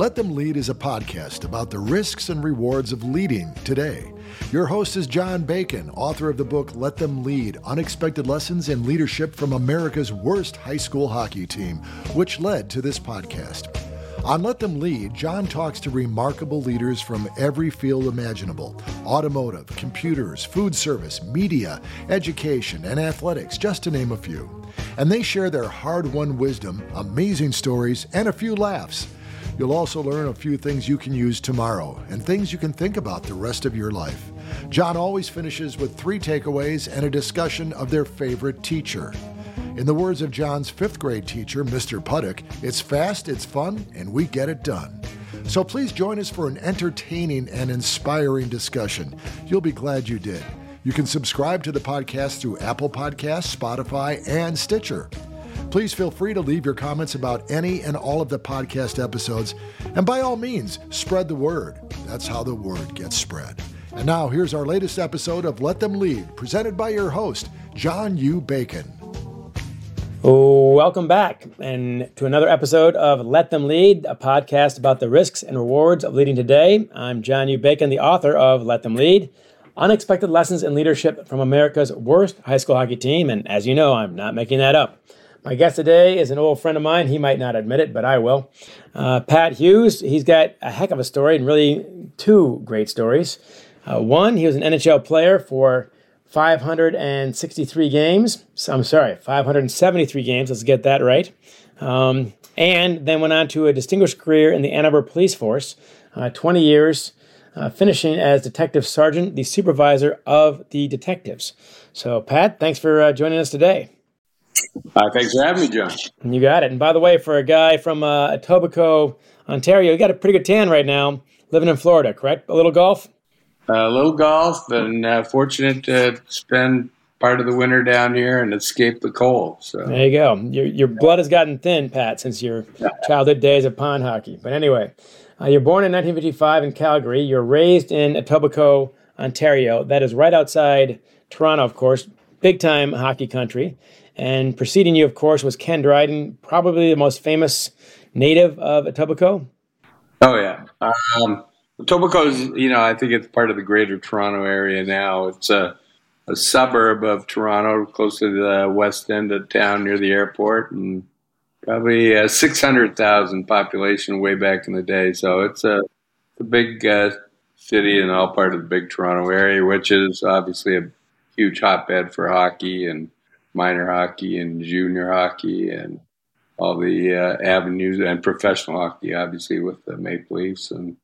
Let Them Lead is a podcast about the risks and rewards of leading today. Your host is John Bacon, author of the book Let Them Lead Unexpected Lessons in Leadership from America's Worst High School Hockey Team, which led to this podcast. On Let Them Lead, John talks to remarkable leaders from every field imaginable automotive, computers, food service, media, education, and athletics, just to name a few. And they share their hard won wisdom, amazing stories, and a few laughs. You'll also learn a few things you can use tomorrow and things you can think about the rest of your life. John always finishes with three takeaways and a discussion of their favorite teacher. In the words of John's fifth grade teacher, Mr. Puddock, it's fast, it's fun, and we get it done. So please join us for an entertaining and inspiring discussion. You'll be glad you did. You can subscribe to the podcast through Apple Podcasts, Spotify, and Stitcher. Please feel free to leave your comments about any and all of the podcast episodes. And by all means, spread the word. That's how the word gets spread. And now, here's our latest episode of Let Them Lead, presented by your host, John U. Bacon. Welcome back and to another episode of Let Them Lead, a podcast about the risks and rewards of leading today. I'm John U. Bacon, the author of Let Them Lead Unexpected Lessons in Leadership from America's Worst High School Hockey Team. And as you know, I'm not making that up. My guest today is an old friend of mine. He might not admit it, but I will. Uh, Pat Hughes, he's got a heck of a story and really two great stories. Uh, one, he was an NHL player for 563 games. I'm sorry, 573 games. Let's get that right. Um, and then went on to a distinguished career in the Ann Arbor Police Force, uh, 20 years, uh, finishing as Detective Sergeant, the supervisor of the detectives. So, Pat, thanks for uh, joining us today. Uh, thanks for having me, John. You got it. And by the way, for a guy from uh, Etobicoke, Ontario, you got a pretty good tan right now, living in Florida, correct? A little golf? A little golf, and uh, fortunate to spend part of the winter down here and escape the cold. So there you go. Your your blood has gotten thin, Pat, since your childhood days of pond hockey. But anyway, uh, you're born in 1955 in Calgary. You're raised in Etobicoke, Ontario. That is right outside Toronto, of course, big time hockey country. And preceding you, of course, was Ken Dryden, probably the most famous native of Etobicoke. Oh yeah. Um, Etobicoke is, you know, I think it's part of the greater Toronto area now. It's a, a suburb of Toronto, close to the west end of town near the airport, and probably uh, 600,000 population way back in the day. So it's a, a big uh, city and all part of the big Toronto area, which is obviously a huge hotbed for hockey and minor hockey and junior hockey and all the uh, avenues and professional hockey, obviously, with the Maple Leafs and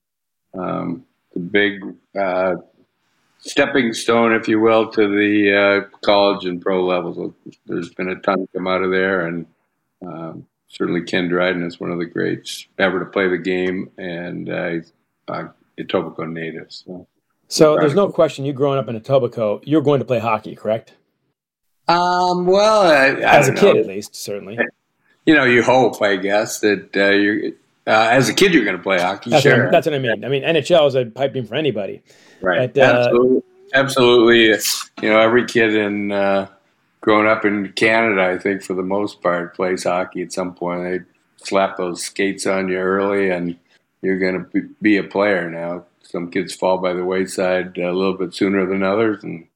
um, the big uh, stepping stone, if you will, to the uh, college and pro levels. There's been a ton come out of there, and um, certainly Ken Dryden is one of the greats ever to play the game, and uh, he's uh, Etobicoke native. So, so there's no question you growing up in Etobicoke, you're going to play hockey, correct? Um, well, I, I as a know. kid, at least, certainly. You know, you hope, I guess, that uh, you're uh, as a kid, you're going to play hockey. That's, sure. what, that's what I mean. I mean, NHL is a pipe dream for anybody. Right. But, uh, absolutely. Absolutely. You know, every kid in uh, growing up in Canada, I think for the most part, plays hockey at some point. They slap those skates on you early, and you're going to be, be a player now. Some kids fall by the wayside a little bit sooner than others, and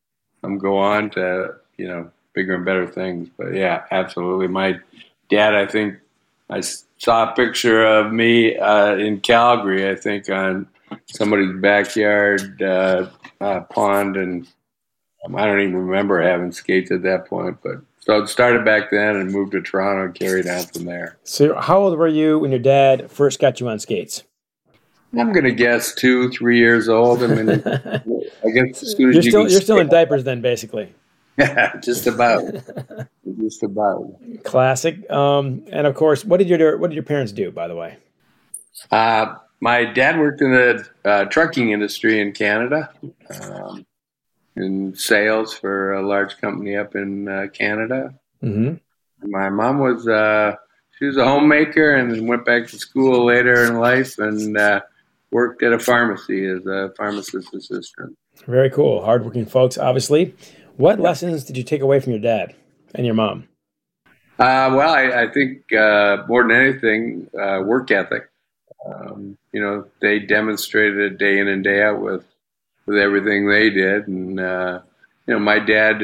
some go on to you know bigger and better things. But yeah, absolutely. My dad, I think, I saw a picture of me uh, in Calgary, I think, on somebody's backyard uh, uh, pond, and um, I don't even remember having skates at that point. But so it started back then, and moved to Toronto, and carried on from there. So, how old were you when your dad first got you on skates? I'm gonna guess two, three years old. I mean, I guess as soon as you're you still you're still in diapers then, basically. Yeah, just about, just about. Classic. Um, and of course, what did your what did your parents do, by the way? Uh, my dad worked in the uh, trucking industry in Canada, um, in sales for a large company up in uh, Canada. Mm-hmm. My mom was uh, she was a homemaker and then went back to school later in life and uh, worked at a pharmacy as a pharmacist assistant. Very cool. Hardworking folks, obviously. What lessons did you take away from your dad and your mom? Uh, well, I, I think uh, more than anything, uh, work ethic. um, you know, they demonstrated it day in and day out with with everything they did, and uh, you know, my dad,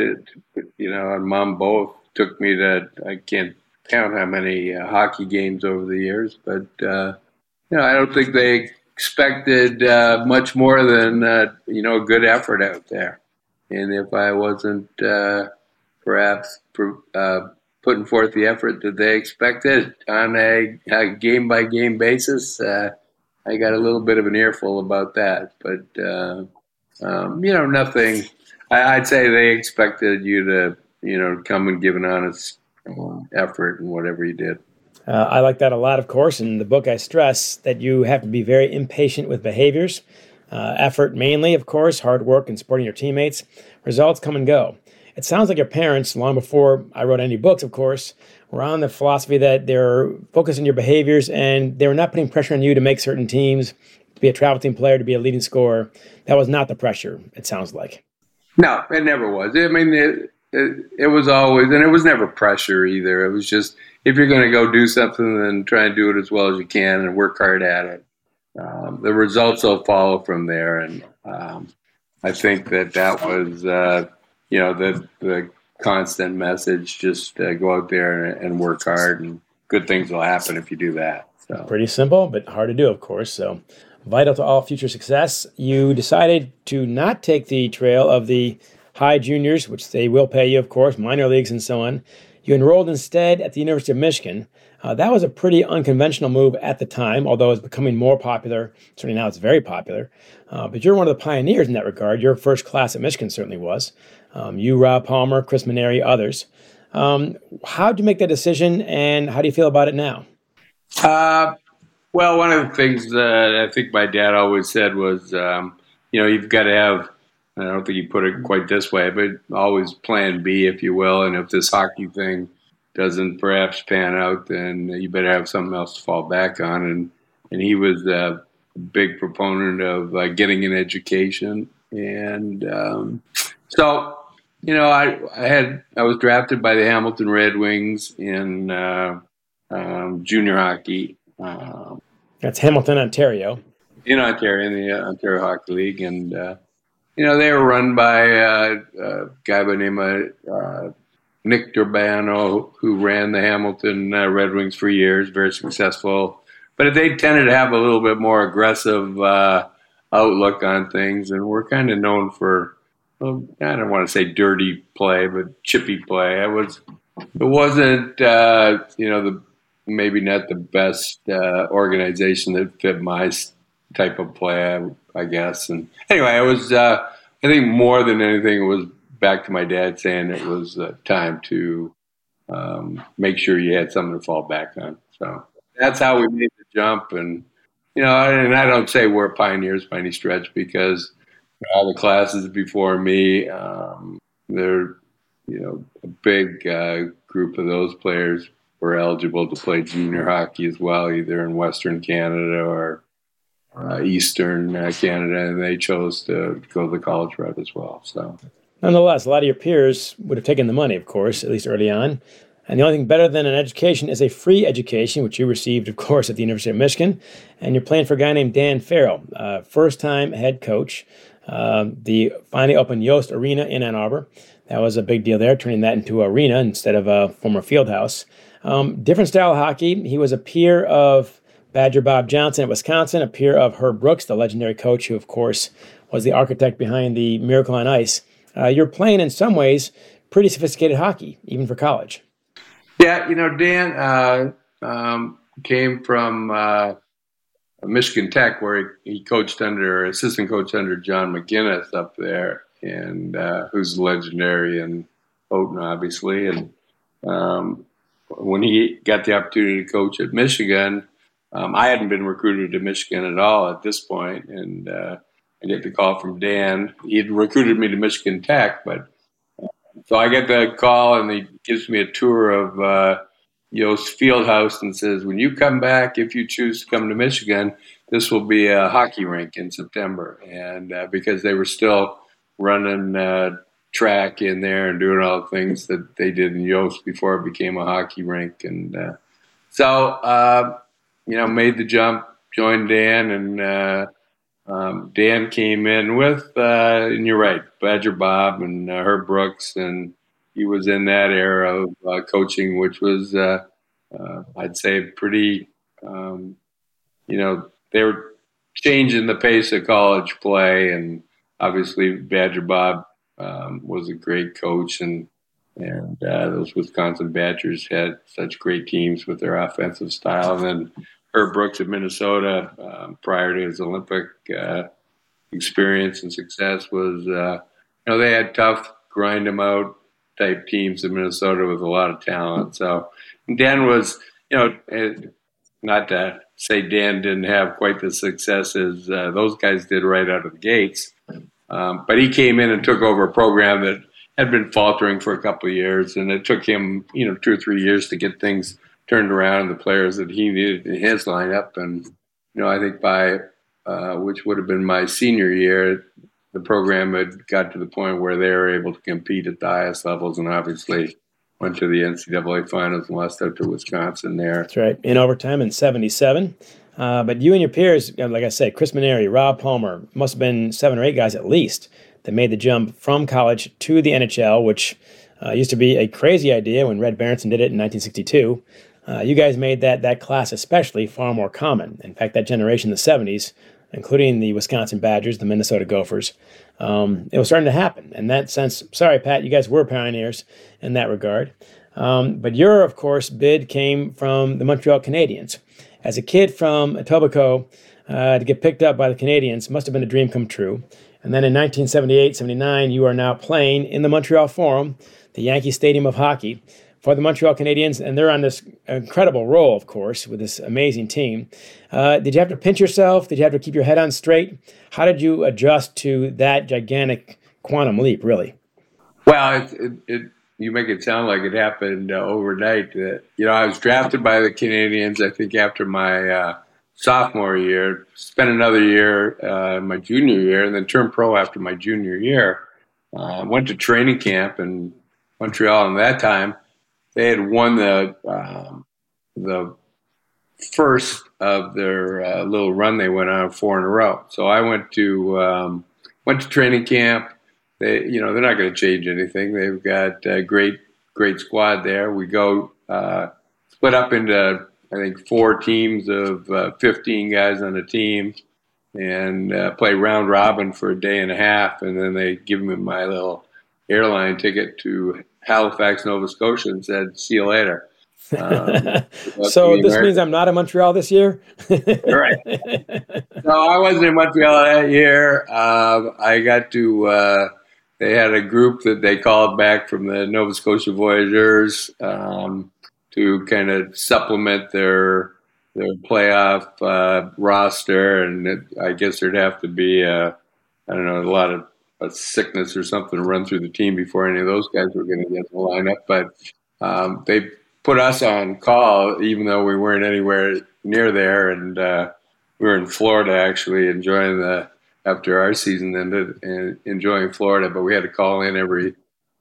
you know, and mom both took me to. I can't count how many uh, hockey games over the years, but uh, you know, I don't think they expected much more than you know a good effort out there. And if I wasn't uh, perhaps uh, putting forth the effort that they expected on a, game by game basis, uh, I got a little bit of an earful about that. But uh, um, you know, nothing. I, would say they expected you to you know come and give an honest um, effort and whatever you did. Uh, I like that a lot, of course. In the book, I stress that you have to be very impatient with behaviors. Uh, effort mainly, of course, hard work and supporting your teammates. Results come and go. It sounds like your parents, long before I wrote any books, of course, were on the philosophy that they're focused on your behaviors and they were not putting pressure on you to make certain teams, to be a travel team player, to be a leading scorer. That was not the pressure, it sounds like. No, it never was. I mean, it, it, it was always, and it was never pressure either. It was just, if you're going to go do something, then try and do it as well as you can and work hard at it um, the results will follow from there. And um, I think that that was, uh, you know, the the constant message: just uh, go out there and, and, work hard, and good things will happen if you do that. So pretty simple, but hard to do, of course. So vital to all future success. You decided to not take the trail of the high juniors, which they will pay you, of course, minor leagues and so on. You enrolled instead at the University of Michigan. Uh, that was a pretty unconventional move at the time, although it's becoming more popular. Certainly now it's very popular. Uh, but you're one of the pioneers in that regard. Your first class at Michigan certainly was. Um, you, Rob Palmer, Kris Manery, others. Um, how did you make that decision, and how do you feel about it now? Uh, well, one of the things that I think my dad always said was, um, you know, you've got to have. I don't think he put it quite this way, but always plan B, if you will. And if this hockey thing doesn't perhaps pan out, then you better have something else to fall back on. And and he was a big proponent of uh, getting an education, and um, so you know, I, I had I was drafted by the Hamilton Red Wings in uh, um, junior hockey. Um, That's Hamilton, Ontario. In Ontario, in the uh, Ontario Hockey League, and uh, you know they were run by uh, a guy by the name of uh, Nick Durbano, who ran the Hamilton uh, Red Wings for years, very successful. But they tended to have a little bit more aggressive uh, outlook on things, and we're kind of known for, well, I don't want to say dirty play, but chippy play. It was, it wasn't, uh, you know, the maybe not the best uh, organization that fit my type of play, I, I guess. And anyway, it was. Uh, I think more than anything, it was back to my dad saying it was uh, time to um, make sure you had something to fall back on. So that's how we made the jump. And, you know, and I don't say we're pioneers by any stretch because all the classes before me, um, they're, you know, a big uh, group of those players were eligible to play junior hockey as well, either in Western Canada or uh, Eastern uh, Canada, and they chose to go the college route as well. So Nonetheless, a lot of your peers would have taken the money, of course, at least early on. And the only thing better than an education is a free education, which you received, of course, at the University of Michigan. And you're playing for a guy named Dan Farrell, uh, first time head coach. Uh, the finally opened Yost Arena in Ann Arbor. That was a big deal there, turning that into an arena instead of a former field house. Um, different style of hockey. He was a peer of Badger Bob Johnson at Wisconsin, a peer of Herb Brooks, the legendary coach who, of course, was the architect behind the Miracle on Ice uh, you're playing in some ways pretty sophisticated hockey, even for college. Yeah, you know, Dan uh, um, came from uh, Michigan Tech, where he, he, coached under assistant coach under John MacInnes up there, and uh, who's legendary in Houghton, obviously. And um, when he got the opportunity to coach at Michigan, um, I hadn't been recruited to Michigan at all at this point, and uh, I get the call from Dan. He had recruited me to Michigan Tech, but uh, so I get the call and he gives me a tour of uh, Yost Fieldhouse and says, "When you come back, if you choose to come to Michigan, this will be a hockey rink in September." And uh, because they were still running uh, track in there and doing all the things that they did in Yost before it became a hockey rink, and uh, so uh, you know, made the jump joined Dan, and uh, um, Dan came in with, uh, and you're right, Badger Bob and uh, Herb Brooks, and he was in that era of uh, coaching, which was, uh, uh, I'd say, pretty. Um, you know, they were changing the pace of college play, and obviously Badger Bob um, was a great coach, and and uh, those Wisconsin Badgers had such great teams with their offensive style. And then Herb Brooks of Minnesota, um, prior to his Olympic uh, experience and success, was uh, you know they had tough, grind them out type teams in Minnesota with a lot of talent. So Dan was, you know, eh, not to say Dan didn't have quite the success as uh, those guys did right out of the gates, um, but he came in and took over a program that had been faltering for a couple of years, and it took him, you know, two or three years to get things turned around the players that he needed in his lineup. And you know, I think by uh, which would have been my senior year, the program had got to the point where they were able to compete at the highest levels, and obviously went to the NCAA finals and lost out to Wisconsin there. That's right, in overtime in '77. Uh, but you and your peers, like I said, Kris Manery, Rob Palmer, must have been seven or eight guys at least that made the jump from college to the NHL, which uh, used to be a crazy idea when Red Berenson did it in 1962. Uh, you guys made that that class especially far more common. In fact, that generation the 70s, including the Wisconsin Badgers, the Minnesota Gophers, um, it was starting to happen. In that sense, sorry, Pat, you guys were pioneers in that regard. Um, but your, of course, bid came from the Montreal Canadiens. As a kid from Etobicoke, uh, to get picked up by the Canadiens must have been a dream come true. And then in 1978 79, you are now playing in the Montreal Forum, the Yankee Stadium of Hockey, for the Montreal Canadiens, and they're on this incredible roll, of course, with this amazing team. Uh, did you have to pinch yourself? Did you have to keep your head on straight? How did you adjust to that gigantic quantum leap, really? Well, it, it, it you make it sound like it happened uh, overnight. Uh, you know, I was drafted by the Canadiens, I think, after my uh, sophomore year, spent another year uh, my junior year, and then turned pro after my junior year. Uh, went to training camp in Montreal, and that time they had won the um, the first of their uh, little run they went on four in a row. So I went to um, went to training camp. They, you know, they're not going to change anything. They've got a great great squad there. We go uh, split up into I think four teams of uh, 15 guys on a team and uh, play round robin for a day and a half. And then they give me my little airline ticket to Halifax, Nova Scotia and said, see you later. Um, so this means I'm not in Montreal this year? right. No, I wasn't in Montreal that year. Um, I got to, uh, they had a group that they called back from the Nova Scotia Voyageurs. Um, to kind of supplement their their playoff uh, roster, and it, I guess there'd have to be a, I don't know a lot of a sickness or something run through the team before any of those guys were going to get the lineup. But um, they put us on call, even though we weren't anywhere near there, and uh, we were in Florida actually enjoying the after our season ended and enjoying Florida. But we had to call in every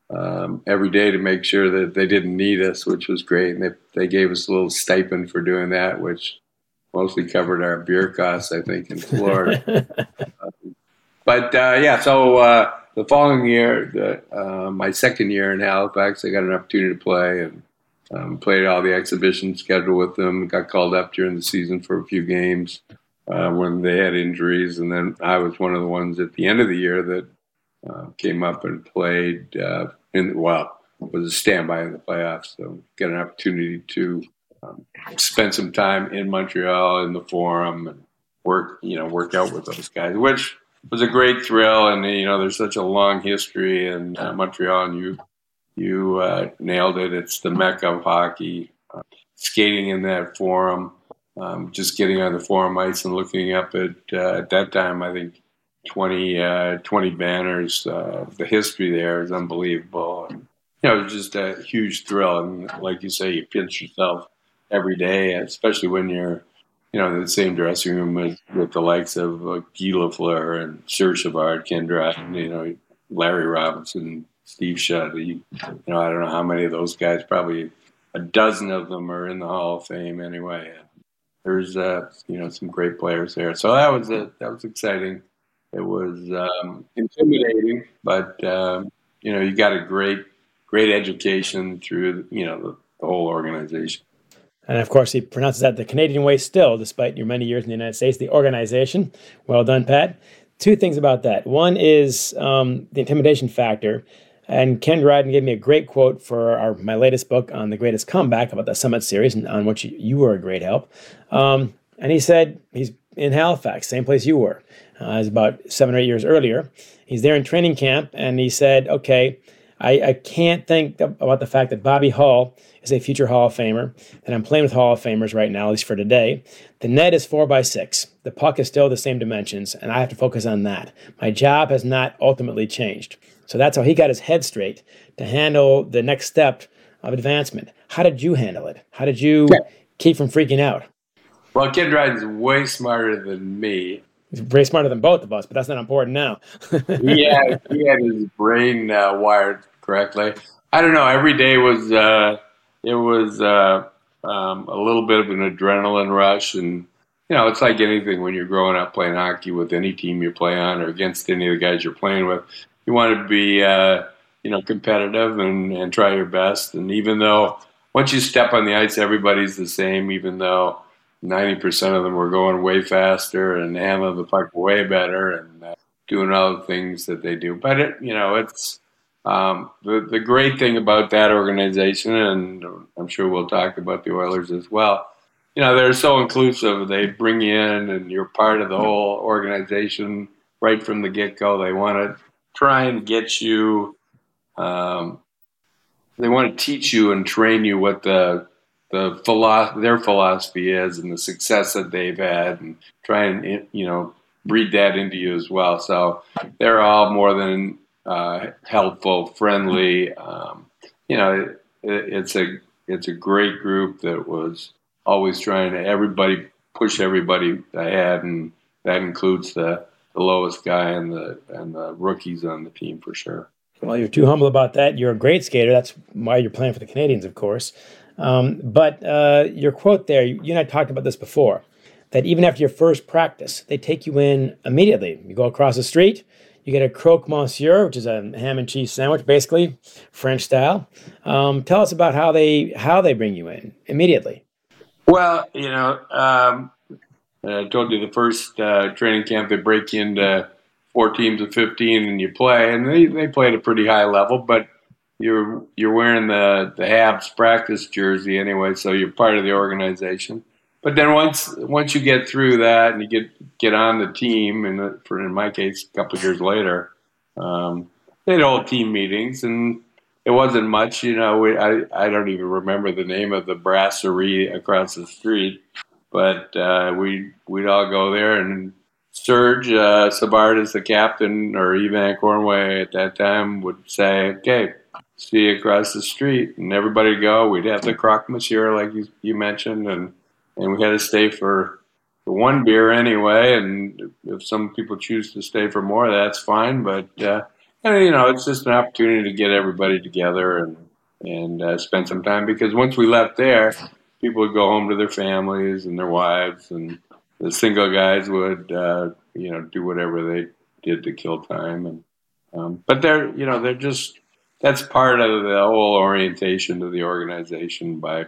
um, every day to make sure that they didn't need us, which was great. And they, they gave us a little stipend for doing that, which mostly covered our beer costs, I think, in Florida. but uh, yeah, so uh, the following year, the, uh, my second year in Halifax, I got an opportunity to play and um, played all the exhibition schedule with them. Got called up during the season for a few games uh, when they had injuries, and then I was one of the ones at the end of the year that uh, came up and played uh, in well was a standby in the playoffs. So get an opportunity to um, spend some time in Montreal in the Forum and work you know work out with those guys, which was a great thrill. And you know there's such a long history in uh, Montreal, and you you uh, nailed it. It's the mecca of hockey. Uh, skating in that Forum. Um, just getting on the forum ice and looking up at uh, at that time, I think 20, uh, 20 banners. Uh, the history there is unbelievable. And, you know, it's just a huge thrill. And like you say, you pinch yourself every day, especially when you're, you know, in the same dressing room with, with the likes of uh, Guy Lafleur and Serge Savard, Ken Dryden, you know, Larry Robinson, Steve Shutt. You, you know, I don't know how many of those guys, probably a dozen of them are in the Hall of Fame anyway. there's uh, you know some great players there. So that was a, that was exciting. It was um, intimidating, but um, you know you got a great great education through you know the, the whole organization. And of course, he pronounces that the Canadian way still, despite your many years in the United States, the organization. Well done, Pat. Two things about that. One is um, the intimidation factor. And Ken Dryden gave me a great quote for our, my latest book on the greatest comeback about the Summit Series, and on which you, were a great help. Um, and he said he's in Halifax, same place you were. Uh, it's about seven or eight years earlier. He's there in training camp, and he said, "Okay, I, I can't think about the fact that Bobby Hall is a future Hall of Famer, and I'm playing with Hall of Famers right now, at least for today. The net is four by six. The puck is still the same dimensions, and I have to focus on that. My job has not ultimately changed. So that's how he got his head straight to handle the next step of advancement. How did you handle it? How did you keep from freaking out? Well, Ken Dryden's way smarter than me. He's way smarter than both of us, but that's not important now. yeah, he had his brain uh, wired correctly. I don't know. Every day was uh, it was uh, um, a little bit of an adrenaline rush, and you know, it's like anything when you're growing up playing hockey with any team you play on or against any of the guys you're playing with. You want to be, uh, you know, competitive and, and try your best. And even though once you step on the ice, everybody's the same. Even though ninety percent of them were going way faster and handling the puck way better and uh, doing all the things that they do. But it, you know, it's um, the the great thing about that organization, and I'm sure we'll talk about the Oilers as well. You know, they're so inclusive. They bring you in, and you're part of the whole organization right from the get go. They want to try and get you. Um, they want to teach you and train you what the the philosophy, their philosophy is, and the success that they've had, and try and you know breed that into you as well. So they're all more than uh, helpful, friendly. Um, you know, it, it's a it's a great group that was always trying to everybody push everybody ahead, and that includes the, the lowest guy and the and the rookies on the team for sure. Well, you're too humble about that. You're a great skater. That's why you're playing for the Canadiens, of course. Um, but uh, your quote there, you and I talked about this before, that even after your first practice, they take you in immediately. You go across the street, you get a croque monsieur, which is a ham and cheese sandwich, basically French style. Um, tell us about how they how they bring you in immediately. Well, you know, um, I told you the first uh, training camp they break you into four teams of fifteen and you play, and they they play at a pretty high level, but you're you're wearing the the Habs practice jersey anyway, so you're part of the organization. But then once once you get through that and you get get on the team, and for in my case, a couple of years later, um, they had all team meetings, and it wasn't much. You know, we, I I don't even remember the name of the brasserie across the street, but uh, we we'd all go there and. Serge uh, Savard is the captain, or Yvan Cournoyer at that time would say, "Okay, see across the street," and everybody go. We'd have the croque monsieur, like you, you mentioned, and and we had to stay for, for one beer anyway. And if some people choose to stay for more, that's fine. But uh, and, you know, it's just an opportunity to get everybody together and and uh, spend some time because once we left there, people would go home to their families and their wives, and the single guys would uh, you know do whatever they did to kill time. And um, but they're you know they're just that's part of the whole orientation of the organization by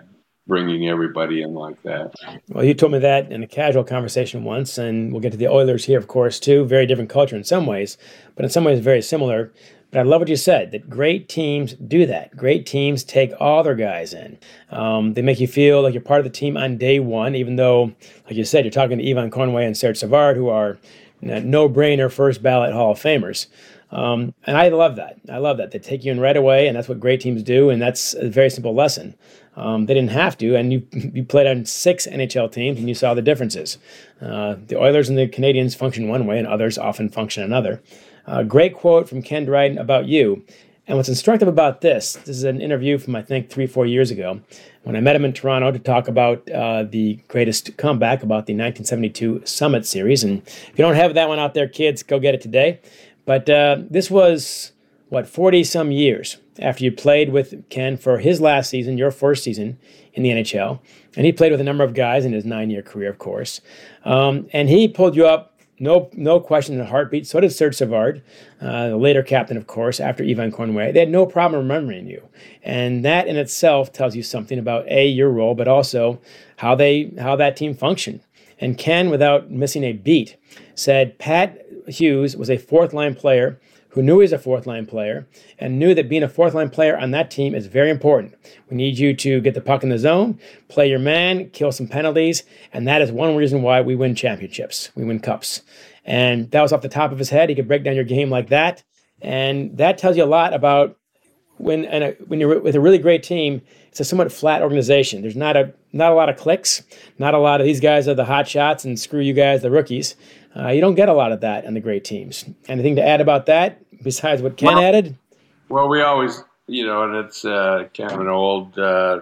bringing everybody in like that. Well, you told me that in a casual conversation once, and we'll get to the Oilers here, of course, too. Very different culture in some ways, but in some ways very similar. But I love what you said that great teams do that. Great teams take all their guys in. Um, they make you feel like you're part of the team on day one, even though, like you said, you're talking to Yvan Cournoyer and Serge Savard, who are no brainer first ballot Hall of Famers. Um, and I love that. I love that. They take you in right away, and that's what great teams do. And that's a very simple lesson. Um, they didn't have to, and you you played on six NHL teams, and you saw the differences. Uh, the Oilers and the Canadiens function one way, and others often function another. Uh, great quote from Ken Dryden about you. And what's instructive about this, this is an interview from I think three, four years ago, when I met him in Toronto to talk about uh, the greatest comeback, about the 1972 Summit Series. And if you don't have that one out there, kids, go get it today. But uh, this was what, 40 some years after you played with Ken for his last season, your first season in the NHL. And he played with a number of guys in his nine year career, of course. Um, and he pulled you up no, no question in a heartbeat. So did Serge Savard, uh, the later captain, of course, after Yvan Cournoyer. They had no problem remembering you, and that in itself tells you something about a your role, but also how they how that team functioned. And Ken, without missing a beat, said Pat Hughes was a fourth line player who knew he was a fourth line player and knew that being a fourth line player on that team is very important. We need you to get the puck in the zone, play your man, kill some penalties, and that is one reason why we win championships. We win cups. And that was off the top of his head. He could break down your game like that. And that tells you a lot about when and a, when you're with a really great team, it's a somewhat flat organization. There's not a not a lot of clicks, not a lot of these guys are the hot shots and screw you guys, the rookies. Uh, you don't get a lot of that in the great teams. Anything to add about that besides what Ken well, added? Well, we always, you know, and it's uh, kind of an old uh,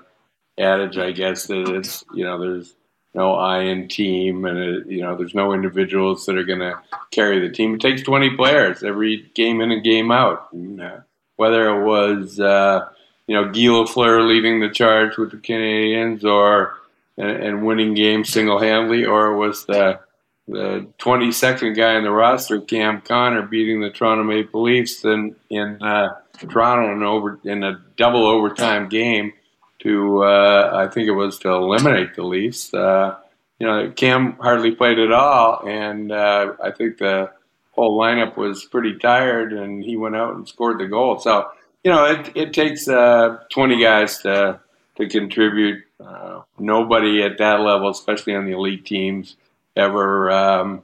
adage, I guess, that it's, you know, there's no I in team, and it, you know, there's no individuals that are going to carry the team. It takes 20 players every game in and game out. And, uh, whether it was, uh, you know, Guy Lafleur leading the charge with the Canadiens or and, and winning games single handedly, or it was the the 22nd guy in the roster, Cam Connor, beating the Toronto Maple Leafs in in uh, Toronto in over in a double overtime game to uh, I think it was to eliminate the Leafs. Uh, you know, Cam hardly played at all, and uh, I think the whole lineup was pretty tired, and he went out and scored the goal. So you know, it it takes uh, 20 guys to to contribute. Uh, nobody at that level, especially on the elite teams ever um,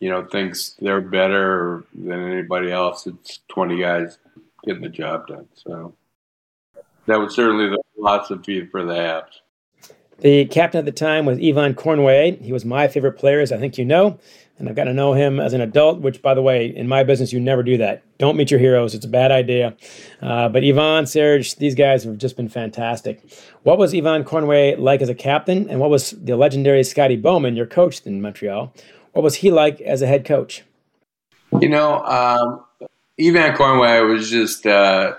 you know thinks they're better than anybody else. It's twenty guys getting the job done. So that was certainly the philosophy for the Habs. The captain at the time was Yvan Cournoyer. He was my favorite player, as I think you know, and I've got to know him as an adult. Which, by the way, in my business, you never do that. Don't meet your heroes; it's a bad idea. Uh, but Yvan, Serge, these guys have just been fantastic. What was Yvan Cournoyer like as a captain, and what was the legendary Scotty Bowman, your coach in Montreal? What was he like as a head coach? You know, um, Yvan Cournoyer was just. Uh,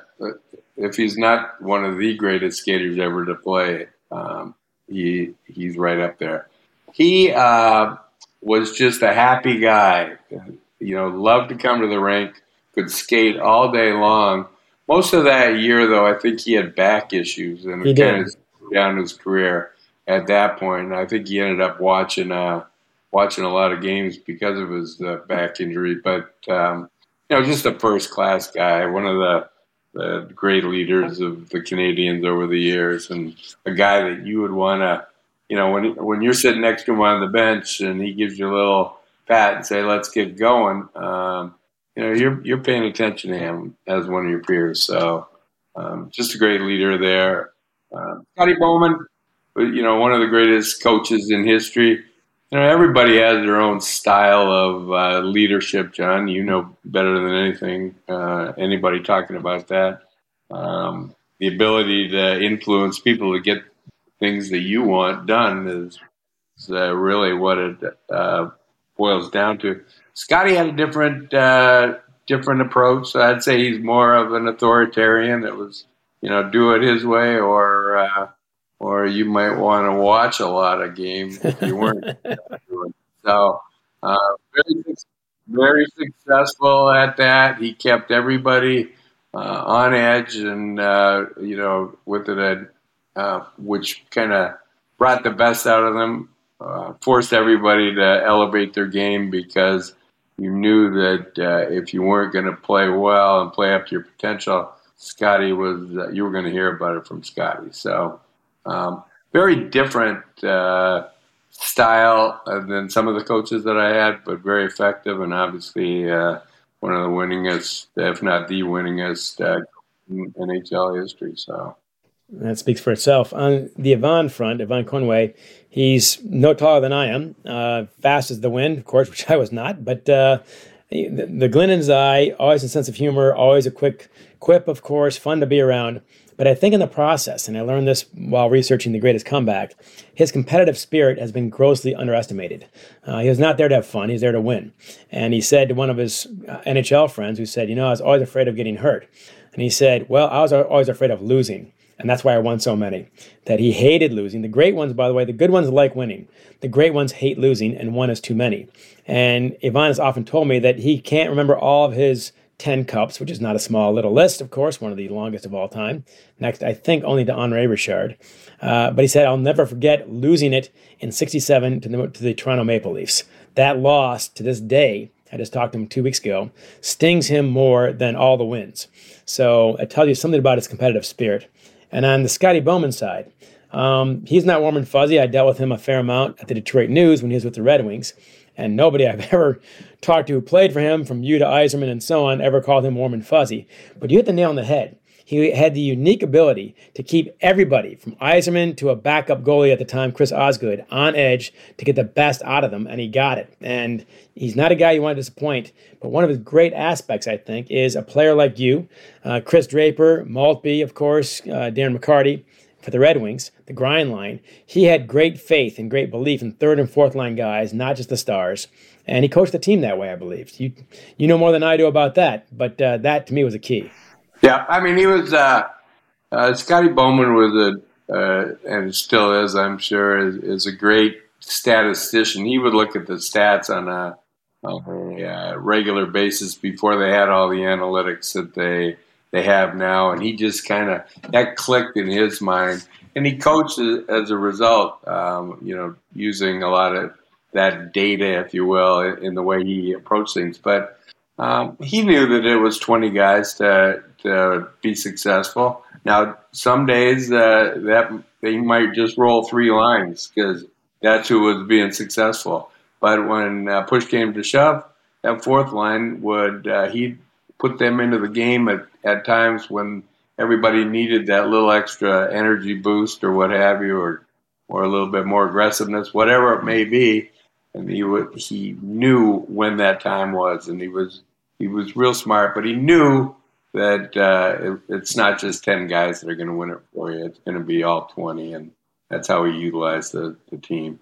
if he's not one of the greatest skaters ever to play, um, he he's right up there. He uh, was just a happy guy. You know, loved to come to the rink, could skate all day long. Most of that year, though, I think he had back issues and it kind of down his career at that point. And I think he ended up watching uh, watching a lot of games because of his uh, back injury. But um, you know, just a first class guy, one of the the great leaders of the Canadiens over the years, and a guy that you would want to, you know, when when you're sitting next to him on the bench and he gives you a little pat and say, "Let's get going," um, you know, you're you're paying attention to him as one of your peers. So, um, just a great leader there. Uh, Scotty Bowman, you know, one of the greatest coaches in history you know, everybody has their own style of uh, leadership, John. You know better than anything, uh, anybody talking about that. Um, the ability to influence people to get things that you want done is, is uh, really what it uh, boils down to. Scotty had a different uh, different approach. I'd say he's more of an authoritarian. That was, you know, do it his way or uh, or you might want to watch a lot of games if you weren't So, uh, very, very successful at that. He kept everybody uh, on edge, and uh, you know, with it, uh, which kind of brought the best out of them. Uh, forced everybody to elevate their game because you knew that uh, if you weren't going to play well and play up to your potential, Scotty was you were going to hear about it from Scotty. So um, very different uh, style than some of the coaches that I had, but very effective and obviously uh, one of the winningest, if not the winningest, uh, in NHL history. So. That speaks for itself. On the Yvan front, Yvan Cournoyer, he's no taller than I am, uh, fast as the wind, of course, which I was not. But uh, the, the eye, always a sense of humor, always a quick quip, of course, fun to be around. But I think in the process, and I learned this while researching the greatest comeback, his competitive spirit has been grossly underestimated. Uh, he was not there to have fun, he's there to win. And he said to one of his uh, NHL friends who said, You know, I was always afraid of getting hurt. And he said, Well, I was always afraid of losing. And that's why I won so many. That he hated losing. The great ones, by the way, the good ones like winning. The great ones hate losing, and one is too many. And Yvan has often told me that he can't remember all of his 10 cups, which is not a small little list, of course, one of the longest of all time. Next, I think, only to Henri Richard. Uh, but he said, I'll never forget losing it in 67 to the, to the Toronto Maple Leafs. That loss to this day, I just talked to him two weeks ago, stings him more than all the wins. So it tells you something about his competitive spirit. And on the Scotty Bowman side, um, he's not warm and fuzzy. I dealt with him a fair amount at the Detroit News when he was with the Red Wings. And nobody I've ever talked to who played for him, from you to Yzerman and so on, ever called him warm and fuzzy. But you hit the nail on the head. He had the unique ability to keep everybody, from Yzerman to a backup goalie at the time, Chris Osgood, on edge to get the best out of them, and he got it. And he's not a guy you want to disappoint, but one of his great aspects, I think, is a player like you, uh, Chris Draper, Maltby, of course, uh, Darren McCarty, for the Red Wings, the grind line, he had great faith and great belief in third and fourth line guys, not just the stars. And he coached the team that way, I believe. You you know more than I do about that, but uh, that to me was a key. Yeah, I mean, he was uh, uh, Scotty Bowman was a uh, and still is, I'm sure, is, is, a great statistician. He would look at the stats on a, on a uh, regular basis before they had all the analytics that they they have now, and he just kind of that clicked in his mind, and he coached as a result. Um, you know, using a lot of that data, if you will, in the way he approached things. But um, he knew that it was 20 guys to to be successful. Now, some days uh, that they might just roll three lines because that's who was being successful. But when uh, push came to shove, that fourth line would uh, he put them into the game at, at times when everybody needed that little extra energy boost or what have you, or or a little bit more aggressiveness, whatever it may be. And he he knew when that time was, and he was he was real smart, but he knew that uh, it, it's not just ten guys that are going to win it for you. It's going to be all twenty, and that's how he utilized the, the team.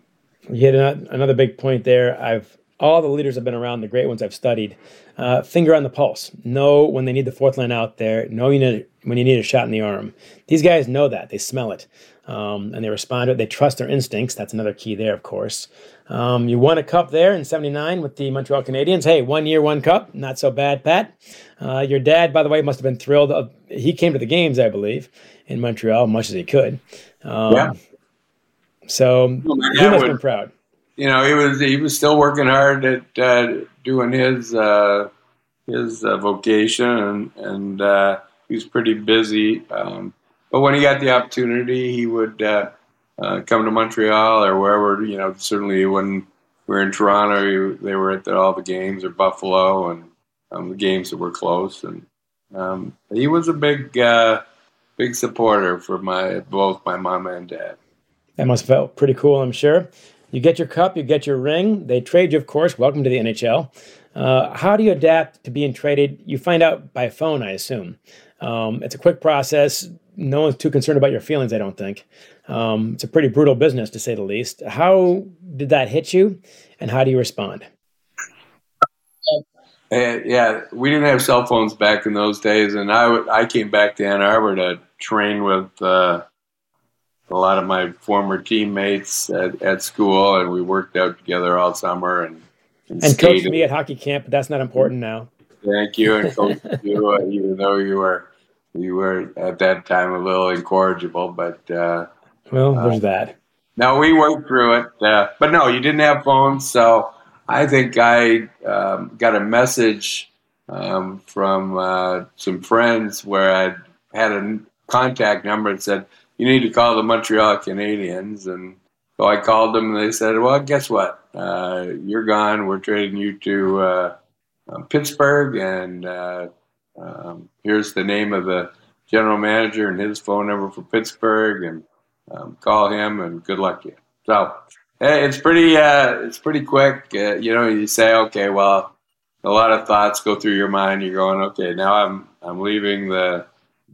You hit another big point there. I've all the leaders have been around, the great ones I've studied, uh, finger on the pulse. Know when they need the fourth line out there. Know you need, when you need a shot in the arm. These guys know that. They smell it. Um, and they respond to it. They trust their instincts. That's another key there, of course. Um, you won a cup there in 79 with the Montreal Canadiens. Hey, one year, one cup. Not so bad, Pat. Uh, your dad, by the way, must have been thrilled. Uh, he came to the games, I believe, in Montreal, much as he could. Um, yeah. So well, he must have been proud you know, he was he was still working hard at uh, doing his uh, his uh, vocation, and, and uh, he was pretty busy. Um, but when he got the opportunity, he would uh, uh, come to Montreal or wherever. You know, certainly when we were in Toronto, they were at the, all the games or Buffalo and um, the games that were close, and um, he was a big big supporter for my both my mom and dad. That must have felt pretty cool, I'm sure. You get your cup, you get your ring. They trade you, of course. Welcome to the NHL. Uh, how do you adapt to being traded? You find out by phone, I assume. Um, it's a quick process. No one's too concerned about your feelings, I don't think. Um, it's a pretty brutal business, to say the least. How did that hit you, and how do you respond? Uh, yeah, we didn't have cell phones back in those days, and I, I came back to Ann Arbor to train with uh, a lot of my former teammates at, at school, and we worked out together all summer and and, and coached me at hockey camp. But that's not important now. Thank you, and coached you, uh, even though you were you were at that time a little incorrigible. But uh, well, there's uh, that. No, we worked through it. Uh, but no, you didn't have phones, so I think I um, got a message um, from uh, some friends where I had a contact number and said you need to call the Montreal Canadiens. And so I called them, and they said, well, guess what? Uh, you're gone. We're trading you to uh, uh, Pittsburgh, and uh, um, here's the name of the general manager and his phone number for Pittsburgh, and um, call him, and good luck to you. So it's pretty, uh, it's pretty quick. Uh, you know, you say, okay, well, a lot of thoughts go through your mind. You're going, okay, now I'm I'm leaving the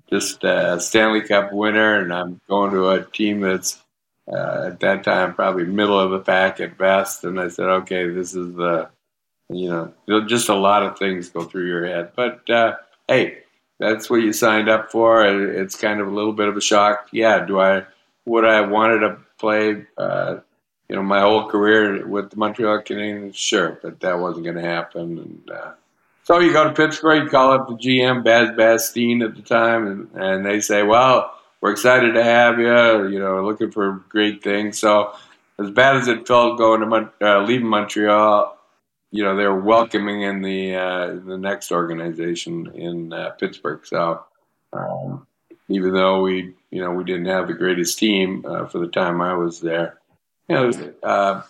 just a Stanley Cup winner, and I'm going to a team that's uh, at that time probably middle of the pack at best. And I said, okay, this is the, you know, just a lot of things go through your head. But uh, hey, that's what you signed up for. It's kind of a little bit of a shock. Yeah, do I would I have wanted to play? Uh, you know, my whole career with the Montreal Canadiens, sure, but that wasn't going to happen. And uh, so you go to Pittsburgh, you call up the GM, Baz Bastien at the time, and, and they say, well, we're excited to have you, you know, looking for great things. So as bad as it felt going to uh, leaving Montreal, you know, they're welcoming in the uh, the next organization in uh, Pittsburgh. So um, even though we, you know, we didn't have the greatest team uh, for the time I was there, you know, uh,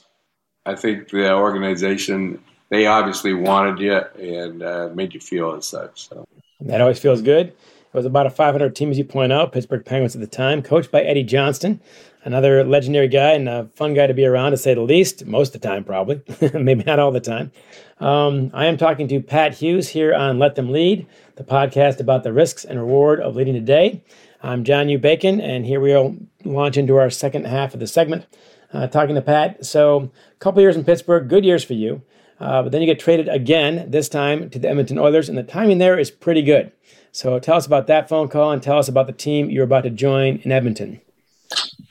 I think the organization they obviously wanted you and uh, made you feel as such. So that always feels good. It was about a 500 team, as you point out, Pittsburgh Penguins at the time, coached by Eddie Johnston, another legendary guy and a fun guy to be around, to say the least, most of the time, probably, maybe not all the time. Um, I am talking to Pat Hughes here on Let Them Lead, the podcast about the risks and reward of leading today. I'm John U. Bacon, and here we'll launch into our second half of the segment, uh, talking to Pat. So, a couple years in Pittsburgh, good years for you. Uh, but then you get traded again, this time to the Edmonton Oilers, and the timing there is pretty good. So tell us about that phone call and tell us about the team you're about to join in Edmonton.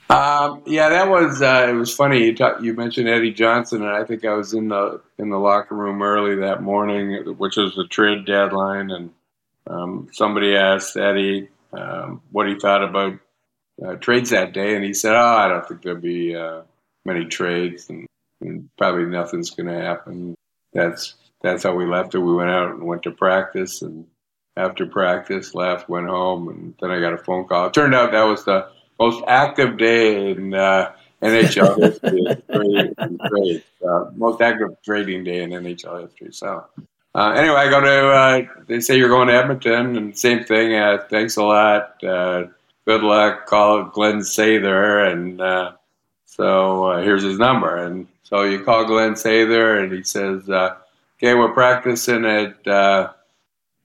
Um, yeah, that was uh, it was funny. You talk, you mentioned Eddie Johnston, and I think I was in the in the locker room early that morning, which was the trade deadline, and um, somebody asked Eddie um, what he thought about uh, trades that day, and he said, "Oh, I don't think there'll be uh, many trades, and, and probably nothing's going to happen." That's that's how we left it. We went out and went to practice, and after practice, left, went home, and then I got a phone call. It turned out that was the most active day in uh, NHL history. Uh, most active trading day in NHL history. So, uh, anyway, I go to. Uh, they say you're going to Edmonton, and same thing. Uh, thanks a lot. Uh, good luck. Call Glen Sather, and so here's his number. And so you call Glen Sather, and he says, "Okay, we're practicing at."